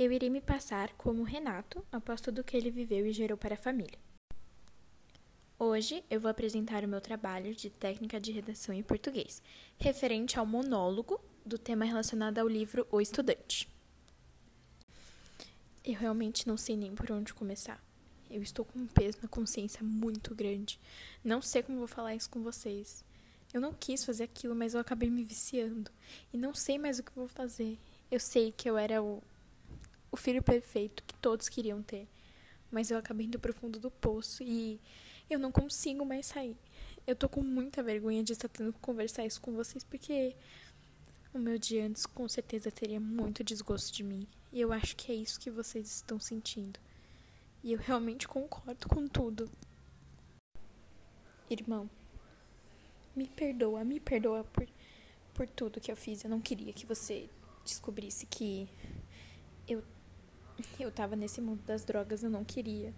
Eu irei me passar como Renato após tudo que ele viveu e gerou para a família. Hoje eu vou apresentar o meu trabalho de técnica de redação em português, referente ao monólogo do tema relacionado ao livro O Estudante. Eu realmente não sei nem por onde começar. Eu estou com um peso na consciência muito grande. Não sei como vou falar isso com vocês. Eu não quis fazer aquilo, mas eu acabei me viciando. E não sei mais o que vou fazer. Eu sei que eu era o, o filho perfeito que todos queriam ter. Mas eu acabei indo pro fundo do poço e eu não consigo mais sair. Eu tô com muita vergonha de estar tendo que conversar isso com vocês, porque o meu dia antes com certeza teria muito desgosto de mim. E eu acho que é isso que vocês estão sentindo. E eu realmente concordo com tudo. Irmão, me perdoa, me perdoa por, por tudo que eu fiz. Eu não queria que você descobrisse que eu, eu tava nesse mundo das drogas, eu não queria.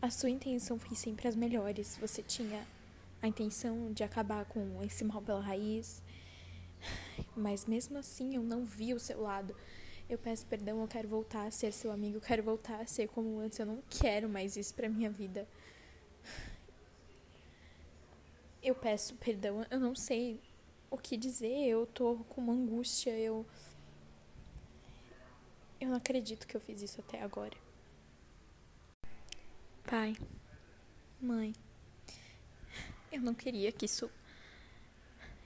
A sua intenção foi sempre as melhores. Você tinha a intenção de acabar com esse mal pela raiz. Mas mesmo assim, eu não vi o seu lado. Eu peço perdão, eu quero voltar a ser seu amigo, eu quero voltar a ser como antes. Eu não quero mais isso pra minha vida. Eu peço perdão, eu não sei o que dizer, eu tô com uma angústia, eu. Eu não acredito que eu fiz isso até agora. Pai, mãe, eu não queria que isso.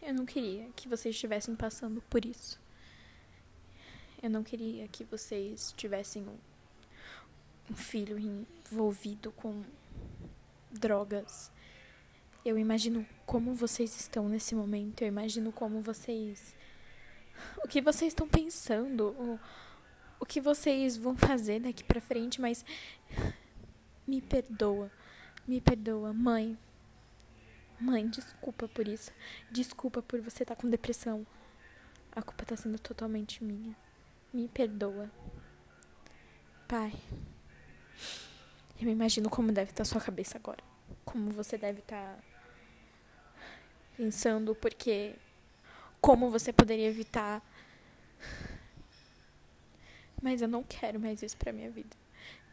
Eu não queria que vocês estivessem passando por isso. Eu não queria que vocês tivessem um, um filho envolvido com drogas. Eu imagino como vocês estão nesse momento. Eu imagino como vocês. O que vocês estão pensando. O que vocês vão fazer daqui pra frente, mas. Me perdoa. Me perdoa, mãe. Mãe, desculpa por isso. Desculpa por você estar tá com depressão. A culpa tá sendo totalmente minha. Me perdoa. Pai. Eu imagino como deve estar sua cabeça agora. Como você deve estar pensando, porque como você poderia evitar. Mas eu não quero mais isso pra minha vida.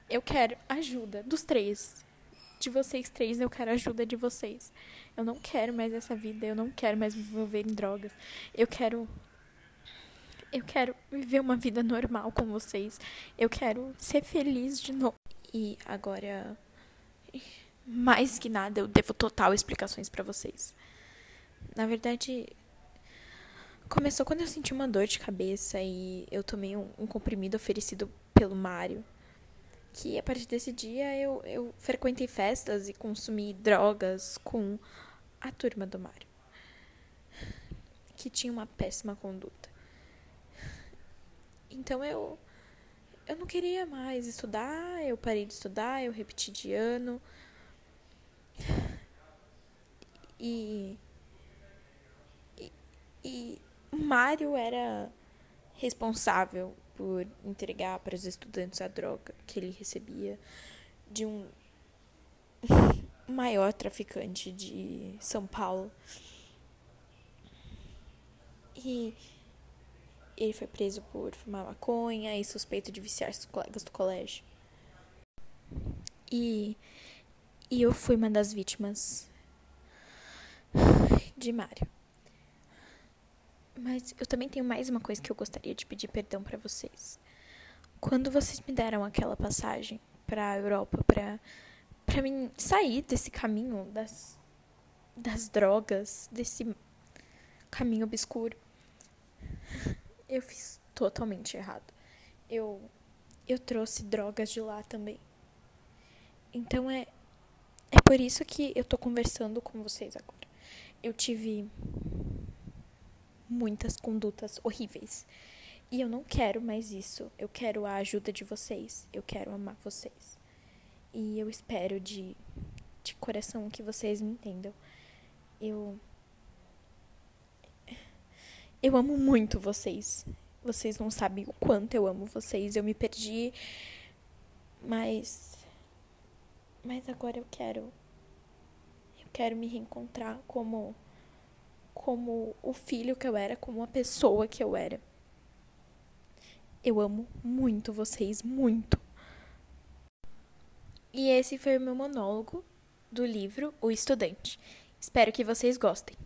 Eu quero ajuda dos três. De vocês três, eu quero ajuda de vocês. Eu não quero mais essa vida. Eu não quero mais me envolver em drogas. Eu quero eu quero viver uma vida normal com vocês. Eu quero ser feliz de novo. E agora, mais que nada, eu devo total explicações para vocês. Na verdade, começou quando eu senti uma dor de cabeça e eu tomei um, um comprimido oferecido pelo Mário. Que a partir desse dia eu, eu frequentei festas e consumi drogas com a turma do Mário. Que tinha uma péssima conduta. Então eu eu não queria mais estudar, eu parei de estudar, eu repeti de ano. E e, e Mário era responsável por entregar para os estudantes a droga que ele recebia de um maior traficante de São Paulo. E ele foi preso por fumar maconha e suspeito de viciar seus colegas do colégio. E, e eu fui uma das vítimas de Mário. Mas eu também tenho mais uma coisa que eu gostaria de pedir perdão para vocês. Quando vocês me deram aquela passagem para a Europa para para mim sair desse caminho das das drogas, desse caminho obscuro eu fiz totalmente errado. Eu eu trouxe drogas de lá também. Então é é por isso que eu tô conversando com vocês agora. Eu tive muitas condutas horríveis. E eu não quero mais isso. Eu quero a ajuda de vocês. Eu quero amar vocês. E eu espero de, de coração que vocês me entendam. Eu eu amo muito vocês. Vocês não sabem o quanto eu amo vocês. Eu me perdi. Mas. Mas agora eu quero. Eu quero me reencontrar como. Como o filho que eu era, como a pessoa que eu era. Eu amo muito vocês, muito. E esse foi o meu monólogo do livro O Estudante. Espero que vocês gostem.